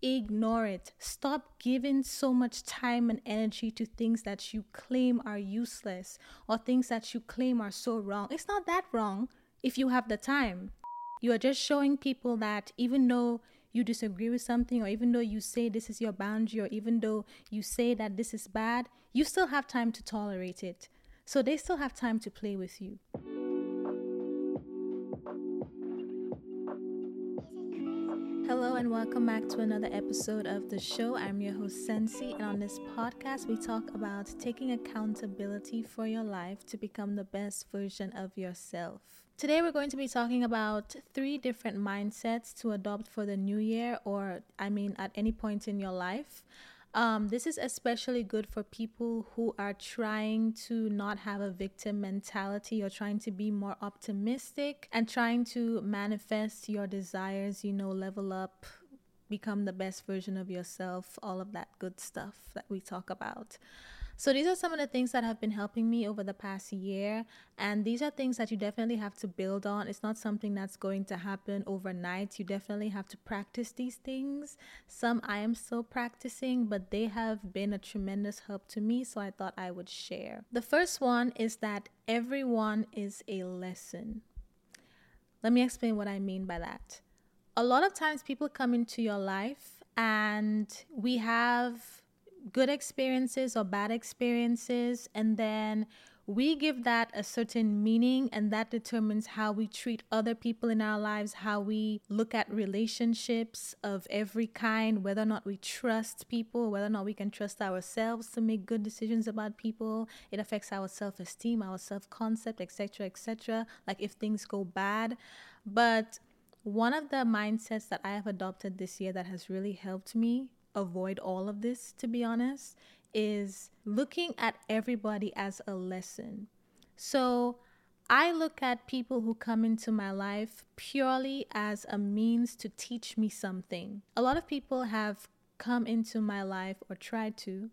Ignore it. Stop giving so much time and energy to things that you claim are useless or things that you claim are so wrong. It's not that wrong if you have the time. You are just showing people that even though you disagree with something, or even though you say this is your boundary, or even though you say that this is bad, you still have time to tolerate it. So they still have time to play with you. Hello and welcome back to another episode of the show. I'm your host Sensi, and on this podcast, we talk about taking accountability for your life to become the best version of yourself. Today, we're going to be talking about three different mindsets to adopt for the new year, or I mean, at any point in your life. Um, this is especially good for people who are trying to not have a victim mentality or trying to be more optimistic and trying to manifest your desires, you know, level up, become the best version of yourself, all of that good stuff that we talk about. So these are some of the things that have been helping me over the past year. And these are things that you definitely have to build on. It's not something that's going to happen overnight. You definitely have to practice these things. Some I am still practicing, but they have been a tremendous help to me. So I thought I would share. The first one is that everyone is a lesson. Let me explain what I mean by that. A lot of times people come into your life and we have good experiences or bad experiences, and then we give that a certain meaning, and that determines how we treat other people in our lives, how we look at relationships of every kind, whether or not we trust people, whether or not we can trust ourselves to make good decisions about people. It affects our self esteem, our self concept, etc., etc. Like if things go bad. But one of the mindsets that I have adopted this year that has really helped me avoid all of this, to be honest, is looking at everybody as a lesson. So I look at people who come into my life purely as a means to teach me something. A lot of people have come into my life or tried to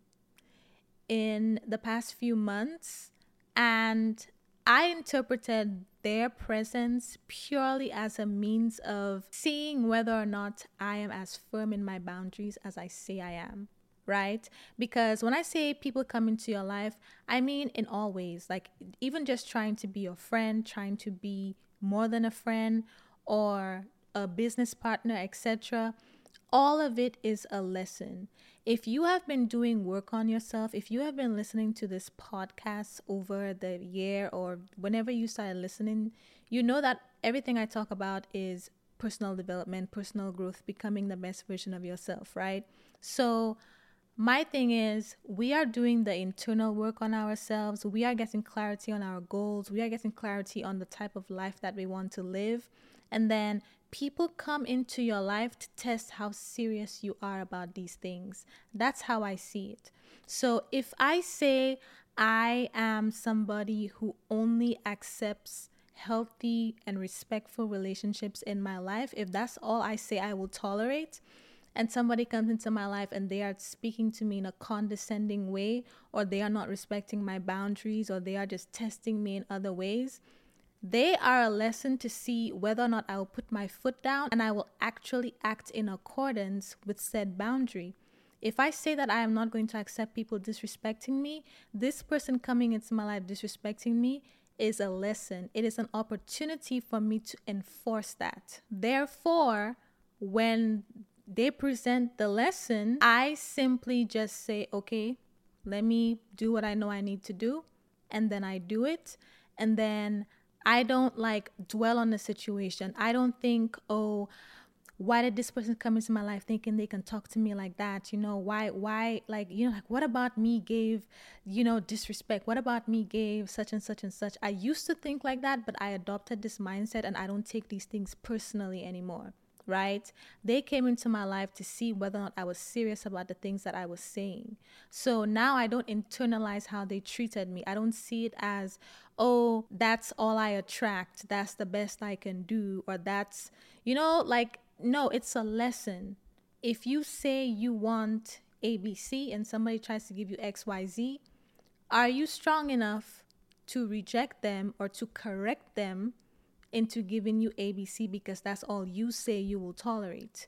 in the past few months, and I interpreted their presence purely as a means of seeing whether or not I am as firm in my boundaries as I say I am. Right? Because when I say people come into your life, I mean in all ways. Like, even just trying to be your friend, trying to be more than a friend or a business partner, etc. All of it is a lesson. If you have been doing work on yourself, if you have been listening to this podcast over the year or whenever you started listening, you know that everything I talk about is personal development, personal growth, becoming the best version of yourself, right? So, my thing is, we are doing the internal work on ourselves. We are getting clarity on our goals. We are getting clarity on the type of life that we want to live. And then people come into your life to test how serious you are about these things. That's how I see it. So if I say I am somebody who only accepts healthy and respectful relationships in my life, if that's all I say I will tolerate, and somebody comes into my life and they are speaking to me in a condescending way, or they are not respecting my boundaries, or they are just testing me in other ways, they are a lesson to see whether or not I will put my foot down and I will actually act in accordance with said boundary. If I say that I am not going to accept people disrespecting me, this person coming into my life disrespecting me is a lesson. It is an opportunity for me to enforce that. Therefore, when they present the lesson, I simply just say, okay, let me do what I know I need to do. And then I do it. And then I don't like dwell on the situation. I don't think, oh, why did this person come into my life thinking they can talk to me like that? You know why why like you know like what about me gave you know disrespect? What about me gave such and such and such? I used to think like that but i adopted this mindset and i don't take these things personally anymore right? They came into my life to see whether or not I was serious about the things that I was saying. So now I don't internalize how they treated me. I don't see it as, oh, that's all I attract. That's the best I can do. Or that's, you know, like, no, it's a lesson. If you say you want ABC and somebody tries to give you XYZ, are you strong enough to reject them or to correct them into giving you ABC because that's all you say you will tolerate.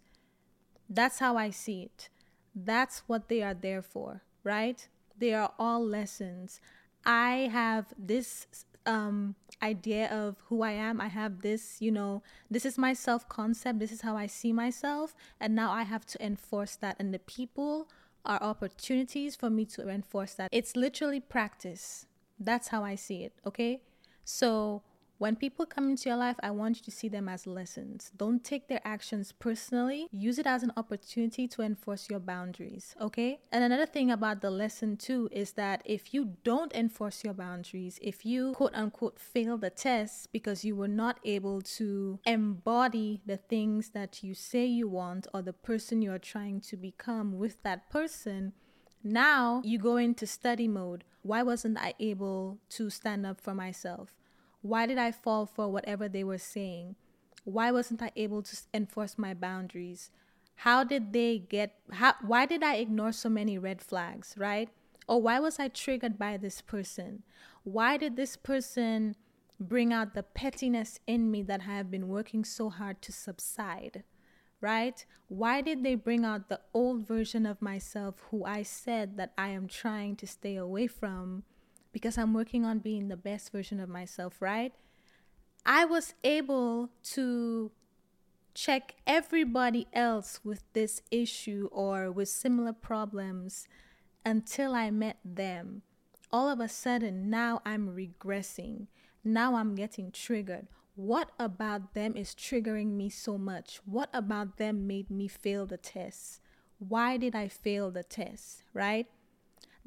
That's how I see it. That's what they are there for, right? They are all lessons. I have this um, idea of who I am. I have this, you know, this is my self concept. This is how I see myself. And now I have to enforce that. And the people are opportunities for me to enforce that. It's literally practice. That's how I see it. Okay. So when people come into your life, I want you to see them as lessons. Don't take their actions personally. Use it as an opportunity to enforce your boundaries, okay? And another thing about the lesson too is that if you don't enforce your boundaries, if you quote unquote fail the test because you were not able to embody the things that you say you want or the person you are trying to become with that person, now you go into study mode. Why wasn't I able to stand up for myself? Why did I fall for whatever they were saying? Why wasn't I able to enforce my boundaries? How did they get how why did I ignore so many red flags, right? Or why was I triggered by this person? Why did this person bring out the pettiness in me that I have been working so hard to subside? Right? Why did they bring out the old version of myself who I said that I am trying to stay away from? Because I'm working on being the best version of myself, right? I was able to check everybody else with this issue or with similar problems until I met them. All of a sudden, now I'm regressing. Now I'm getting triggered. What about them is triggering me so much? What about them made me fail the test? Why did I fail the test, right?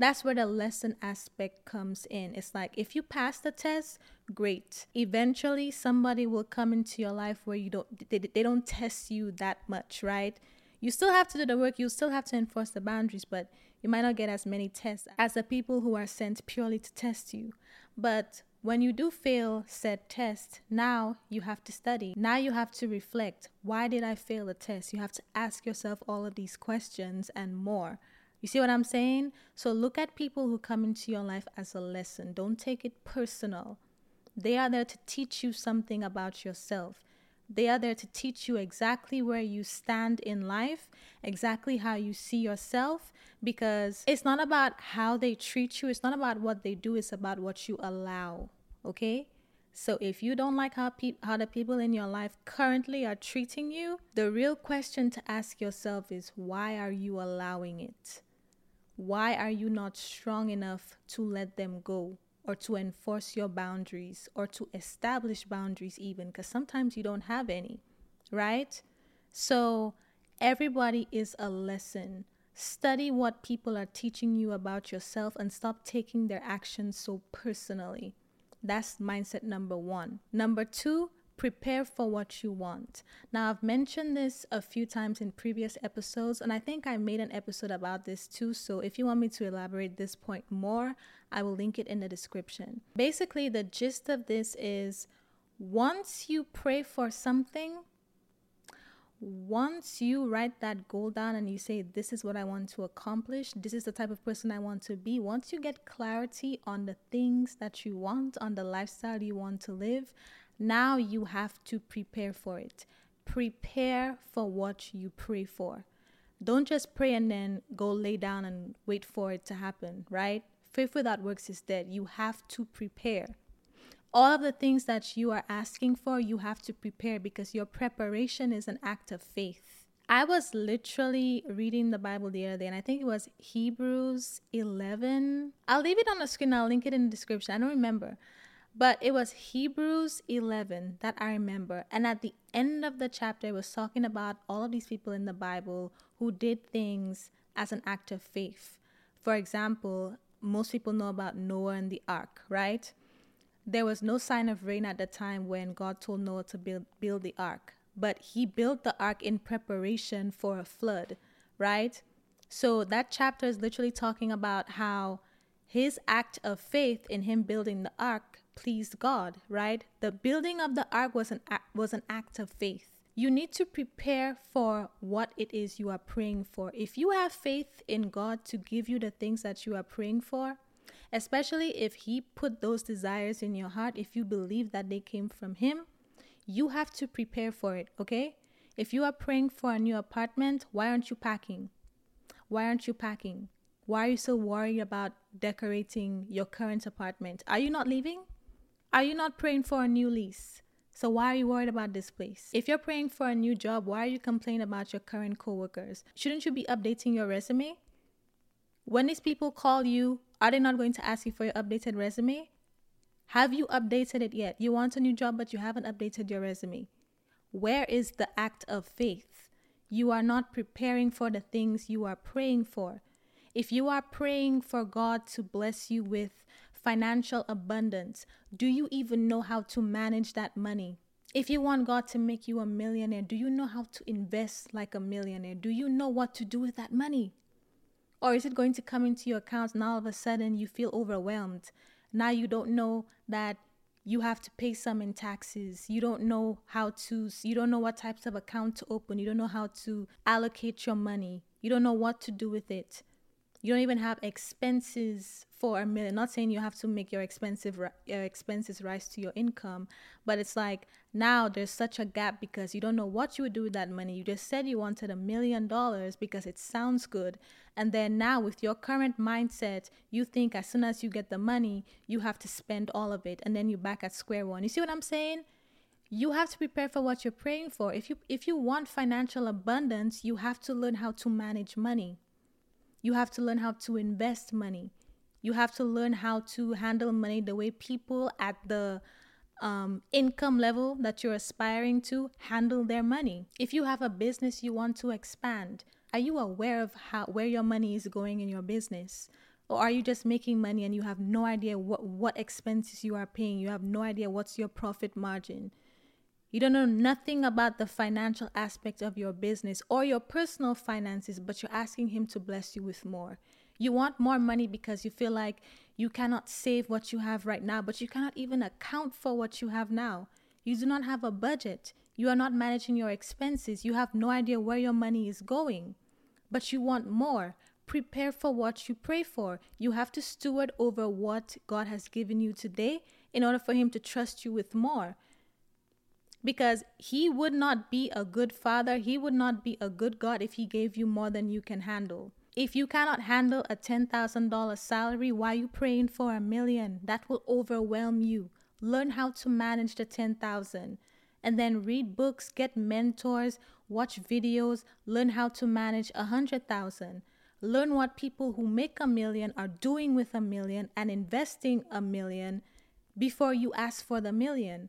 That's where the lesson aspect comes in. It's like if you pass the test, great. Eventually, somebody will come into your life where you don't they, they don't test you that much, right? You still have to do the work, you still have to enforce the boundaries, but you might not get as many tests as the people who are sent purely to test you. But when you do fail said test, now you have to study. Now you have to reflect. Why did I fail the test? You have to ask yourself all of these questions and more. You see what I'm saying? So look at people who come into your life as a lesson. Don't take it personal. They are there to teach you something about yourself. They are there to teach you exactly where you stand in life, exactly how you see yourself, because it's not about how they treat you, it's not about what they do, it's about what you allow. Okay? So if you don't like how pe- how the people in your life currently are treating you, the real question to ask yourself is why are you allowing it? Why are you not strong enough to let them go or to enforce your boundaries or to establish boundaries, even? Because sometimes you don't have any, right? So, everybody is a lesson. Study what people are teaching you about yourself and stop taking their actions so personally. That's mindset number one. Number two, prepare for what you want. Now, I've mentioned this a few times in previous episodes, and I think I made an episode about this too. So, if you want me to elaborate this point more, I will link it in the description. Basically, the gist of this is once you pray for something, once you write that goal down and you say, This is what I want to accomplish, this is the type of person I want to be, once you get clarity on the things that you want, on the lifestyle you want to live, now you have to prepare for it. Prepare for what you pray for. Don't just pray and then go lay down and wait for it to happen, right? Faith without works is dead. You have to prepare all of the things that you are asking for, you have to prepare because your preparation is an act of faith. I was literally reading the Bible the other day, and I think it was Hebrews 11. I'll leave it on the screen, I'll link it in the description. I don't remember. But it was Hebrews 11 that I remember. And at the end of the chapter, it was talking about all of these people in the Bible who did things as an act of faith. For example, most people know about Noah and the ark, right? There was no sign of rain at the time when God told Noah to build, build the ark, but he built the ark in preparation for a flood, right? So that chapter is literally talking about how his act of faith in him building the ark pleased God, right? The building of the ark was an was an act of faith. You need to prepare for what it is you are praying for. If you have faith in God to give you the things that you are praying for, especially if He put those desires in your heart, if you believe that they came from Him, you have to prepare for it, okay? If you are praying for a new apartment, why aren't you packing? Why aren't you packing? Why are you so worried about decorating your current apartment? Are you not leaving? Are you not praying for a new lease? So why are you worried about this place? If you're praying for a new job, why are you complaining about your current coworkers? Shouldn't you be updating your resume? When these people call you, are they not going to ask you for your updated resume? Have you updated it yet? You want a new job, but you haven't updated your resume. Where is the act of faith? You are not preparing for the things you are praying for. If you are praying for God to bless you with financial abundance, do you even know how to manage that money? If you want God to make you a millionaire, do you know how to invest like a millionaire? Do you know what to do with that money? Or is it going to come into your account and all of a sudden you feel overwhelmed? Now you don't know that you have to pay some in taxes. You don't know how to, you don't know what types of account to open. You don't know how to allocate your money. You don't know what to do with it. You don't even have expenses for a million. Not saying you have to make your expensive your expenses rise to your income, but it's like now there's such a gap because you don't know what you would do with that money. You just said you wanted a million dollars because it sounds good, and then now with your current mindset, you think as soon as you get the money, you have to spend all of it, and then you're back at square one. You see what I'm saying? you have to prepare for what you're praying for if you if you want financial abundance you have to learn how to manage money you have to learn how to invest money. You have to learn how to handle money the way people at the um, income level that you're aspiring to handle their money. If you have a business you want to expand, are you aware of how where your money is going in your business? Or are you just making money and you have no idea what, what expenses you are paying? You have no idea what's your profit margin. You don't know nothing about the financial aspect of your business or your personal finances, but you're asking Him to bless you with more. You want more money because you feel like you cannot save what you have right now, but you cannot even account for what you have now. You do not have a budget. You are not managing your expenses. You have no idea where your money is going, but you want more. Prepare for what you pray for. You have to steward over what God has given you today in order for Him to trust you with more because he would not be a good father, he would not be a good God if he gave you more than you can handle. If you cannot handle a $10,000 salary, why are you praying for a million? That will overwhelm you. Learn how to manage the 10,000 and then read books, get mentors, watch videos, learn how to manage a 100,000. Learn what people who make a million are doing with a million and investing a million before you ask for the million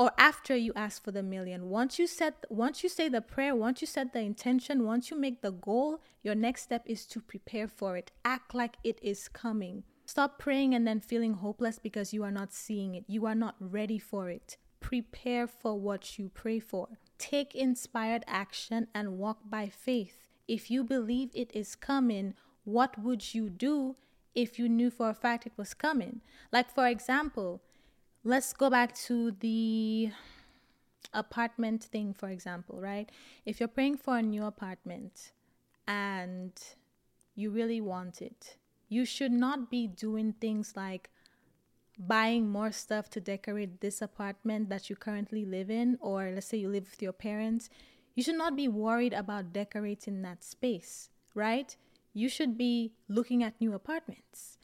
or after you ask for the million. Once you set once you say the prayer once you set the intention once you make the goal your next step is to prepare for it. Act like it is coming. Stop praying and then feeling hopeless because you are not seeing it. You are not ready for it. Prepare for what you pray for. Take inspired action and walk by faith. If you believe it is coming what would you do if you knew for a fact it was coming? Like for example let's go back to the apartment thing, for example, right? If you're praying for a new apartment and you really want it, you should not be doing things like buying more stuff to decorate this apartment that you currently live in, or let's say you live with your parents. You should not be worried about decorating that space, right? You should be looking at new apartments.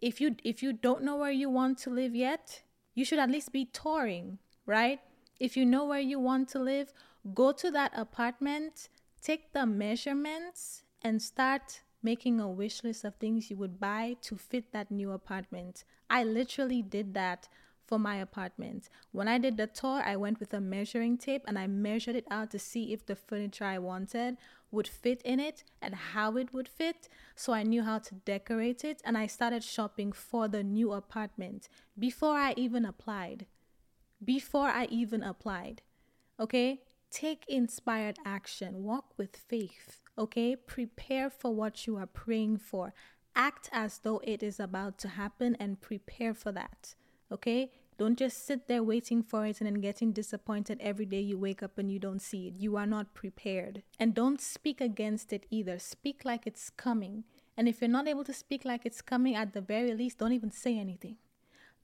If you if you don't know where you want to live yet, you should at least be touring, right? If you know where you want to live, go to that apartment, take the measurements, and start making a wish list of things you would buy to fit that new apartment. I literally did that for my apartment. When I did the tour, I went with a measuring tape and I measured it out to see if the furniture I wanted would fit in it and how it would fit. So I knew how to decorate it and I started shopping for the new apartment before I even applied before I even applied. Okay? Take inspired action, walk with faith. Okay? Prepare for what you are praying for. Act as though it is about to happen and prepare for that. Okay? Don't just sit there waiting for it and then getting disappointed every day you wake up and you don't see it. You are not prepared. And don't speak against it either. Speak like it's coming. And if you're not able to speak like it's coming, at the very least, don't even say anything.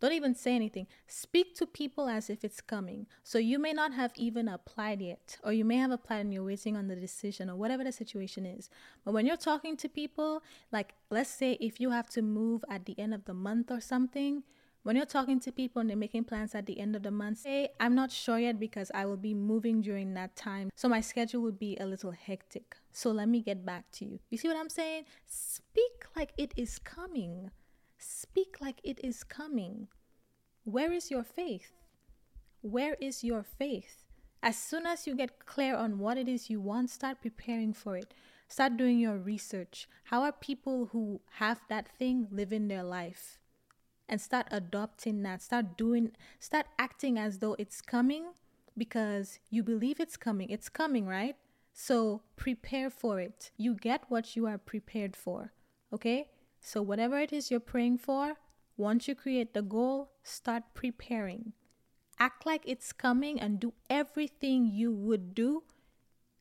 Don't even say anything. Speak to people as if it's coming. So you may not have even applied yet, or you may have applied and you're waiting on the decision, or whatever the situation is. But when you're talking to people, like let's say if you have to move at the end of the month or something, when you're talking to people and they're making plans at the end of the month, say, I'm not sure yet because I will be moving during that time. So my schedule would be a little hectic. So let me get back to you. You see what I'm saying? Speak like it is coming. Speak like it is coming. Where is your faith? Where is your faith? As soon as you get clear on what it is you want, start preparing for it. Start doing your research. How are people who have that thing living their life? And start adopting that. Start doing, start acting as though it's coming because you believe it's coming. It's coming, right? So prepare for it. You get what you are prepared for. Okay? So, whatever it is you're praying for, once you create the goal, start preparing. Act like it's coming and do everything you would do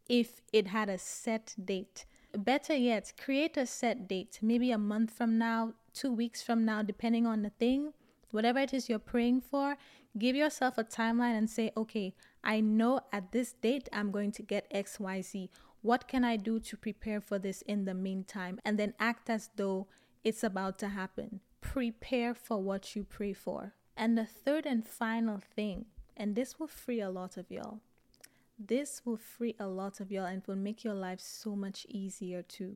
if it had a set date. Better yet, create a set date, maybe a month from now, two weeks from now, depending on the thing. Whatever it is you're praying for, give yourself a timeline and say, okay, I know at this date I'm going to get XYZ. What can I do to prepare for this in the meantime? And then act as though it's about to happen. Prepare for what you pray for. And the third and final thing, and this will free a lot of y'all. This will free a lot of y'all and will make your life so much easier too.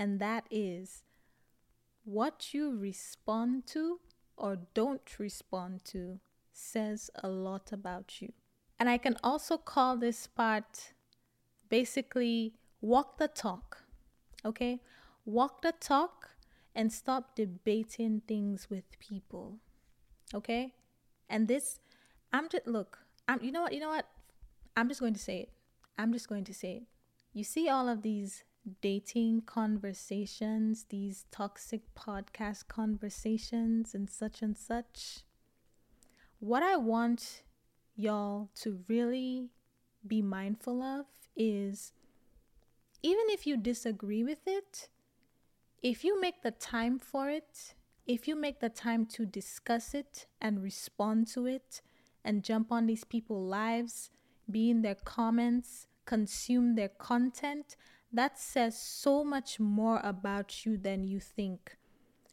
and that is what you respond to or don't respond to says a lot about you. And I can also call this part basically walk the talk. Okay? Walk the talk and stop debating things with people. Okay? And this, I'm just, look, I'm, you know what, you know what? I'm just going to say it. I'm just going to say it. You see all of these dating conversations, these toxic podcast conversations, and such and such. What I want y'all to really be mindful of is even if you disagree with it, if you make the time for it, if you make the time to discuss it and respond to it and jump on these people's lives, be in their comments, consume their content, that says so much more about you than you think.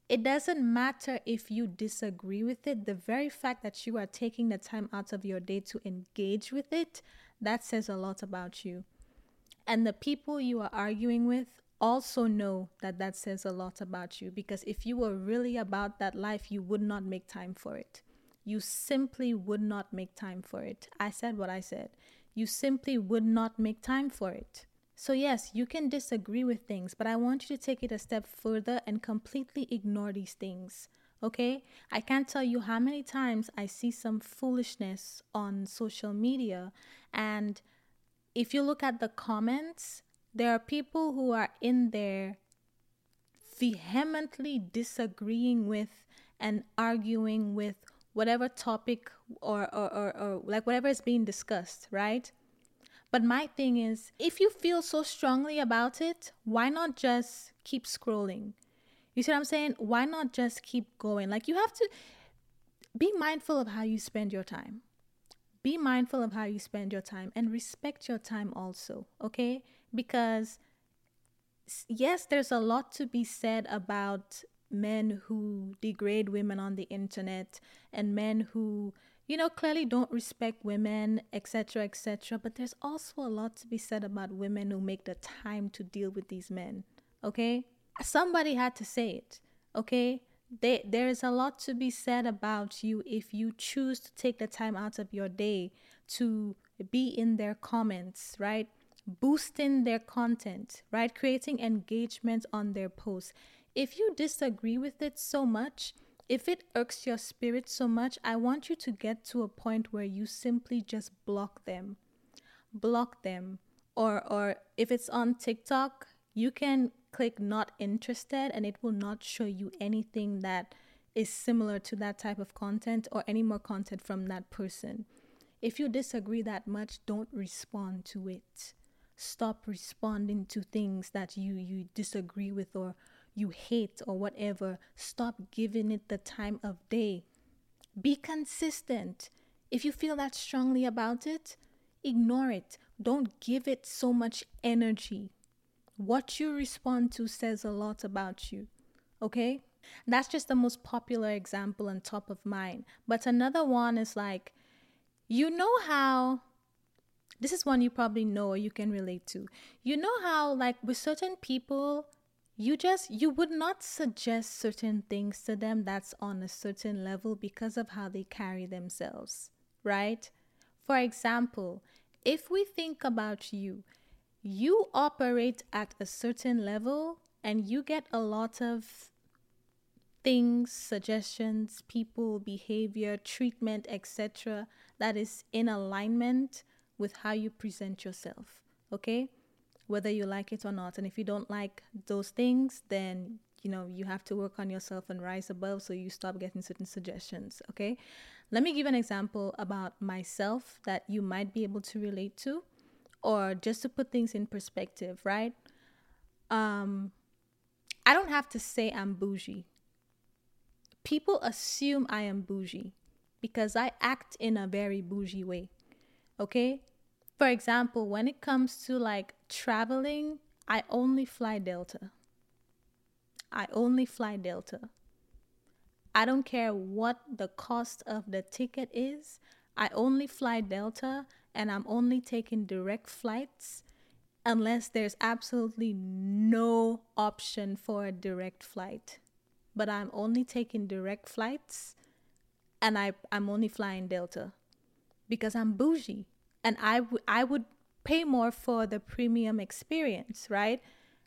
It doesn't matter if you disagree with it, the very fact that you are taking the time out of your day to engage with it, that says a lot about you. And the people you are arguing with also know that that says a lot about you because if you were really about that life, you would not make time for it. You simply would not make time for it. I said what I said. You simply would not make time for it. So, yes, you can disagree with things, but I want you to take it a step further and completely ignore these things. Okay? I can't tell you how many times I see some foolishness on social media. And if you look at the comments, there are people who are in there vehemently disagreeing with and arguing with whatever topic or, or, or, or like whatever is being discussed, right? But my thing is, if you feel so strongly about it, why not just keep scrolling? You see what I'm saying? Why not just keep going? Like, you have to be mindful of how you spend your time. Be mindful of how you spend your time and respect your time also, okay? Because, yes, there's a lot to be said about men who degrade women on the internet and men who you know, clearly don't respect women, etc., etc. But there's also a lot to be said about women who make the time to deal with these men. Okay, somebody had to say it. Okay, they, there is a lot to be said about you if you choose to take the time out of your day to be in their comments, right? Boosting their content, right? Creating engagement on their posts. If you disagree with it so much, if it irks your spirit so much, I want you to get to a point where you simply just block them. Block them. Or or if it's on TikTok, you can click not interested and it will not show you anything that is similar to that type of content or any more content from that person. If you disagree that much, don't respond to it. Stop responding to things that you you disagree with or you hate or whatever, stop giving it the time of day. Be consistent. If you feel that strongly about it, ignore it. Don't give it so much energy. What you respond to says a lot about you. Okay? That's just the most popular example on top of mind. But another one is like, you know how this is one you probably know or you can relate to. You know how, like, with certain people, you just you would not suggest certain things to them that's on a certain level because of how they carry themselves right? For example if we think about you you operate at a certain level and you get a lot of things suggestions people behavior treatment etc that is in alignment with how you present yourself okay whether you like it or not. And if you don't like those things, then you know you have to work on yourself and rise above so you stop getting certain suggestions okay? Let me give an example about myself that you might be able to relate to or just to put things in perspective right? Um i don't have to say i'm bougie. People assume i am bougie because i act in a very bougie way okay for example, when it comes to like traveling, I only fly Delta. I only fly Delta. I don't care what the cost of the ticket is. I only fly Delta and I'm only taking direct flights unless there's absolutely no option for a direct flight. But I'm only taking direct flights and I, I'm only flying Delta because I'm bougie and I, w- I would pay more for the premium experience, right?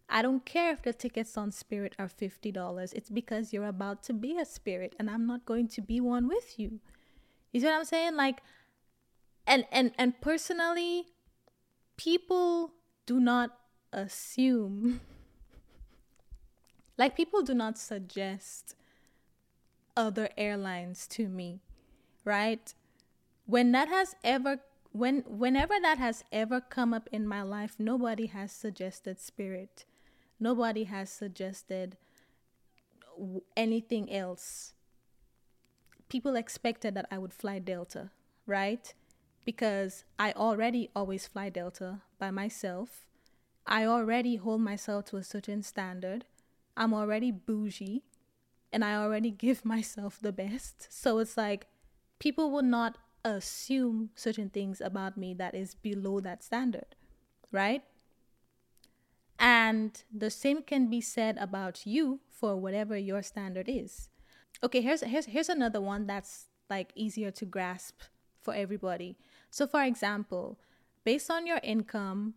I don't care if the tickets on Spirit are $50. It's because you're about to be a spirit and I'm not going to be one with you. You see what I'm saying? Like and and and personally people do not assume like people do not suggest other airlines to me, right? When that has ever when whenever that has ever come up in my life nobody has suggested spirit nobody has suggested anything else people expected that i would fly delta right? Because I already always fly Delta by myself. I already hold myself to a certain standard. I'm already bougie and I already give myself the best. So it's like people will not assume certain things about me that is below that standard, right? And the same can be said about you for whatever your standard is. Okay, here's here's here's another one that's like easier to grasp for everybody. So for example, based on your income,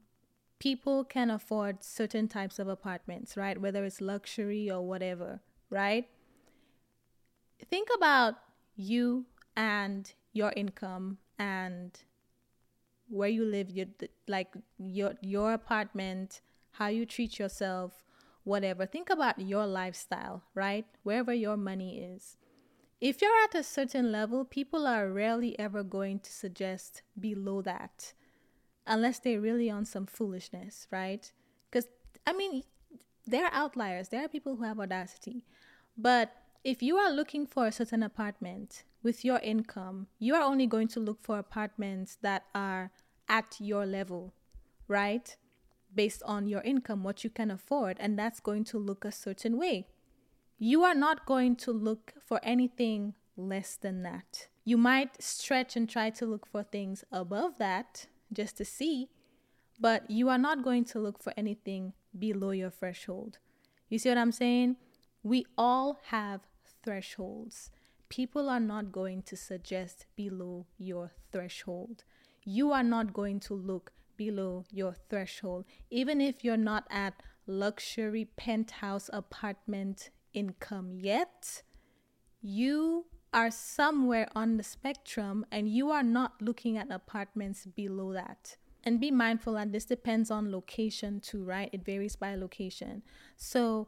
people can afford certain types of apartments, right? Whether it's luxury or whatever, right? Think about you and your income and where you live, your like your your apartment, how you treat yourself, whatever. Think about your lifestyle, right? Wherever your money is. If you're at a certain level, people are rarely ever going to suggest below that unless they're really on some foolishness, right? Because, I mean, there are outliers, there are people who have audacity. But if you are looking for a certain apartment with your income, you are only going to look for apartments that are at your level, right? Based on your income, what you can afford, and that's going to look a certain way. You are not going to look for anything less than that. You might stretch and try to look for things above that just to see, but you are not going to look for anything below your threshold. You see what I'm saying? We all have thresholds. People are not going to suggest below your threshold. You are not going to look below your threshold, even if you're not at luxury penthouse apartment income yet. You are somewhere on the spectrum and you are not looking at apartments below that. And be mindful that this depends on location too, right? It varies by location. So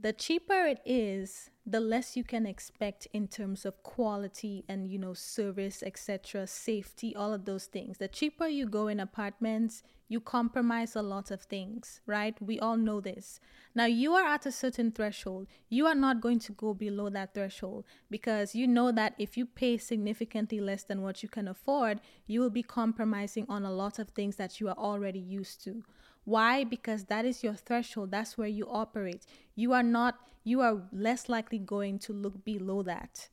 the cheaper it is, the less you can expect in terms of quality and you know service etc safety all of those things. The cheaper you go in apartments you compromise a lot of things right we all know this now you are at a certain threshold you are not going to go below that threshold because you know that if you pay significantly less than what you can afford you will be compromising on a lot of things that you are already used to why? Because that is your threshold. That's where you operate. You are not, you are less likely going to look below that.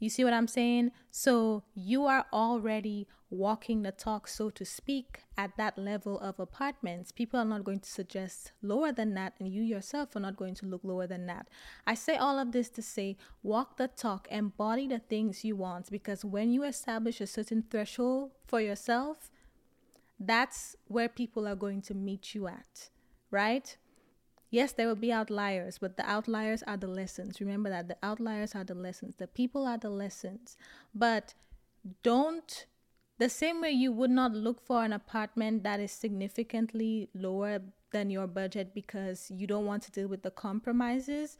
You see what I'm saying? So you are already walking the talk, so to speak, at that level of apartments. People are not going to suggest lower than that, and you yourself are not going to look lower than that. I say all of this to say walk the talk, embody the things you want, because when you establish a certain threshold for yourself, that's where people are going to meet you at, right? Yes, there will be outliers, but the outliers are the lessons. Remember that the outliers are the lessons, the people are the lessons. But don't, the same way you would not look for an apartment that is significantly lower than your budget because you don't want to deal with the compromises,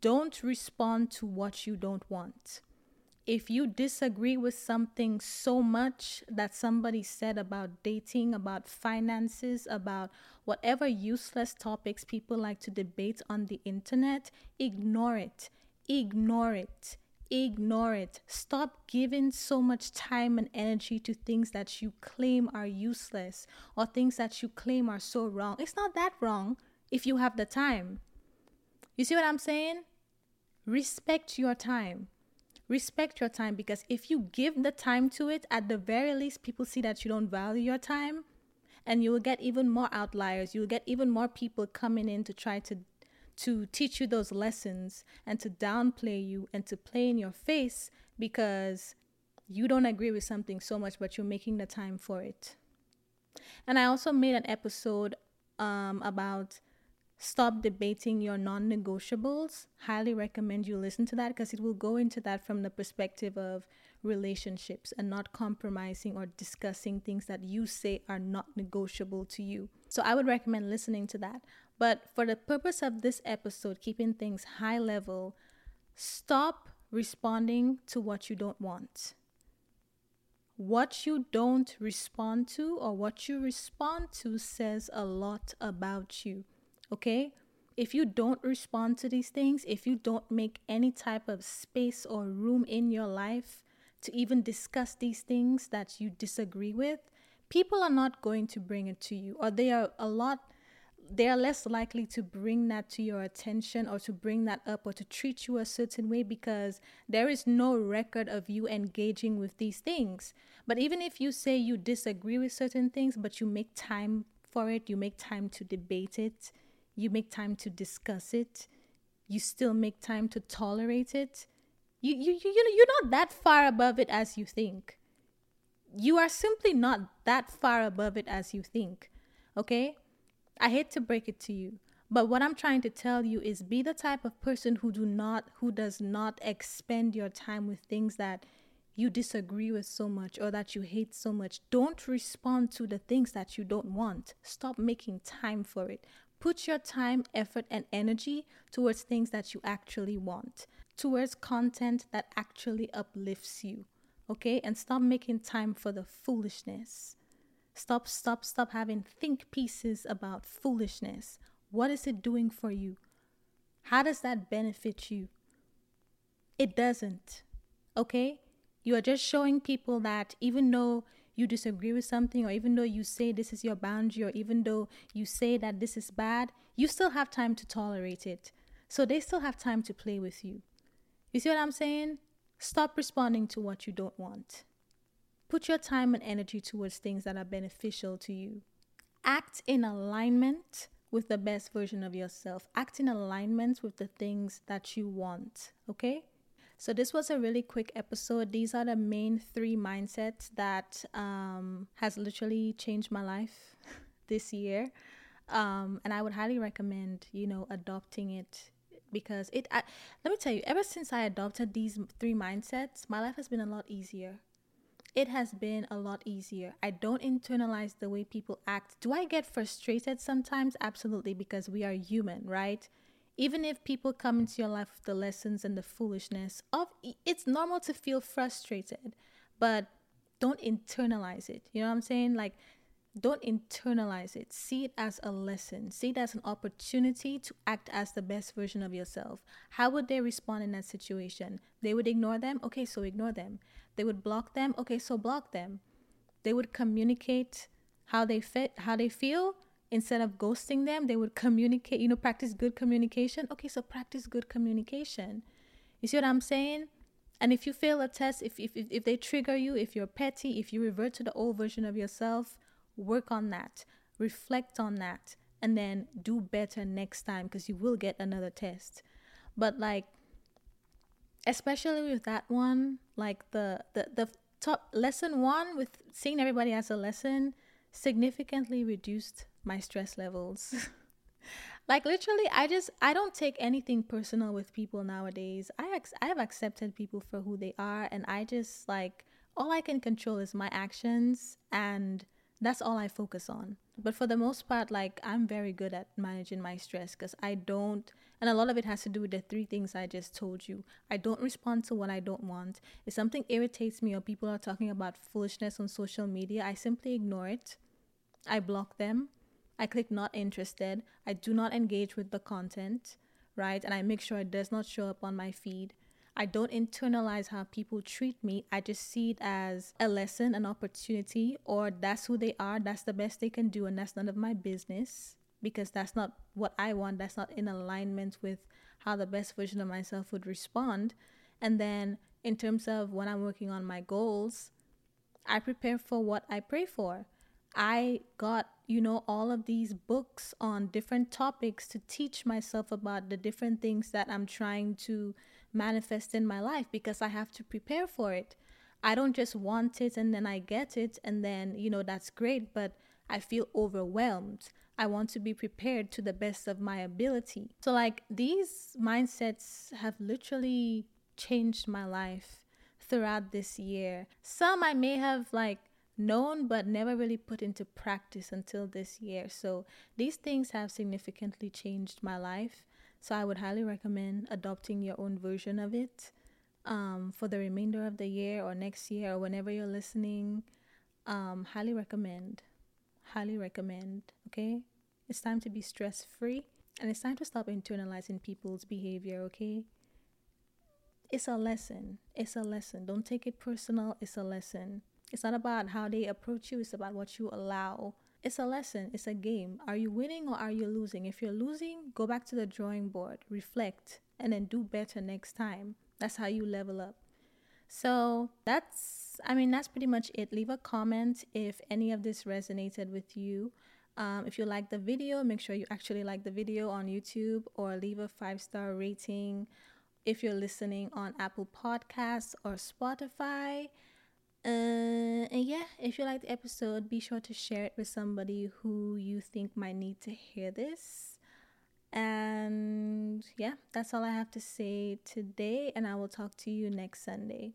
don't respond to what you don't want if you disagree with something so much that somebody said about dating, about finances, about whatever useless topics people like to debate on the internet, ignore it. Ignore it. Ignore it. Stop giving so much time and energy to things that you claim are useless or things that you claim are so wrong. It's not that wrong if you have the time. You see what I'm saying? Respect your time respect your time because if you give the time to it, at the very least, people see that you don't value your time and you will get even more outliers. You'll get even more people coming in to try to to teach you those lessons and to downplay you and to play in your face because you don't agree with something so much but you're making the time for it. And I also made an episode um, about Stop debating your non negotiables. Highly recommend you listen to that because it will go into that from the perspective of relationships and not compromising or discussing things that you say are not negotiable to you. So I would recommend listening to that. But for the purpose of this episode, keeping things high level, stop responding to what you don't want. What you don't respond to or what you respond to says a lot about you. Okay? If you don't respond to these things, if you don't make any type of space or room in your life to even discuss these things that you disagree with, people are not going to bring it to you, or they are a lot they are less likely to bring that to your attention or to bring that up or to treat you a certain way because there is no record of you engaging with these things. But even if you say you disagree with certain things, but you make time for it, you make time to debate it, you make time to discuss it, you still make time to tolerate it, you, you, you, you know, you're not that far above it as you think. You are simply not that far above it as you think. Okay? I hate to break it to you, but what I'm trying to tell you is be the type of person who do not who does not expend your time with things that you disagree with so much or that you hate so much. Don't respond to the things that you don't want. Stop making time for it. Put your time, effort, and energy towards things that you actually want, towards content that actually uplifts you. Okay? And stop making time for the foolishness. Stop, stop, stop having think pieces about foolishness. What is it doing for you? How does that benefit you? It doesn't. Okay? You are just showing people that even though you disagree with something, or even though you say this is your boundary, or even though you say that this is bad, you still have time to tolerate it. So they still have time to play with you. You see what I'm saying? Stop responding to what you don't want. Put your time and energy towards things that are beneficial to you. Act in alignment with the best version of yourself. Act in alignment with the things that you want. Okay? So, this was a really quick episode. These are the main three mindsets that um, has literally changed my life this year. Um, and I would highly recommend, you know, adopting it because it. I, let me tell you, ever since I adopted these three mindsets, my life has been a lot easier it has been a lot easier. I don't internalize the way people act. Do I get frustrated sometimes? Absolutely, because we are human, right? Even if people come into your life with the lessons and the foolishness of it's normal to feel frustrated, but don't internalize it. You know what I'm saying? Like don't internalize it. See it as a lesson. See it as an opportunity to act as the best version of yourself. How would they respond in that situation? They would ignore them? Okay, so ignore them. They would block them? Okay, so block them. They would communicate how they fit, how they feel instead of ghosting them. They would communicate, you know, practice good communication. Okay, so practice good communication. You see what I'm saying? And if you fail a test, if, if, if they trigger you, if you're petty, if you revert to the old version of yourself, work on that, reflect on that, and then do better next time because you will get another test. But like, especially with that one, like the the the top lesson one with seeing everybody as a lesson significantly reduced my stress levels. like literally i just i don't take anything personal with people nowadays i ex- i have accepted people for who they are and i just like all i can control is my actions and that's all I focus on. But for the most part, like I'm very good at managing my stress because I don't, and a lot of it has to do with the three things I just told you. I don't respond to what I don't want. If something irritates me or people are talking about foolishness on social media, I simply ignore it. I block them. I click not interested. I do not engage with the content, right? And I make sure it does not show up on my feed. I don't internalize how people treat me. I just see it as a lesson, an opportunity, or that's who they are, that's the best they can do, and that's none of my business because that's not what I want. That's not in alignment with how the best version of myself would respond. And then, in terms of when I'm working on my goals, I prepare for what I pray for. I got, you know, all of these books on different topics to teach myself about the different things that I'm trying to manifest in my life because I have to prepare for it. I don't just want it and then I get it and then, you know, that's great, but I feel overwhelmed. I want to be prepared to the best of my ability. So, like, these mindsets have literally changed my life throughout this year. Some I may have, like, known but never really put into practice until this year. So, these things have significantly changed my life. So I would highly recommend adopting your own version of it um, for the remainder of the year or next year or whenever you're listening. Um, highly recommend. Highly recommend. Okay? It's time to be stress free and it's time to stop internalizing people's behavior, okay? it's a lesson. It's a lesson. Don't take it personal. It's a lesson. It's not about how they approach you, it's about what you allow. It's a lesson, it's a game. Are you winning or are you losing? If you're losing, go back to the drawing board, reflect, and then do better next time. That's how you level up. So that's, I mean, that's pretty much it. Leave a comment if any of this resonated with you. Um, if you like the video, make sure you actually like the video on YouTube or leave a five star rating if you're listening on Apple Podcasts or Spotify. Uh, and yeah, if you like the episode, be sure to share it with somebody who you think might need to hear this. And yeah, that's all I have to say today, and I will talk to you next Sunday.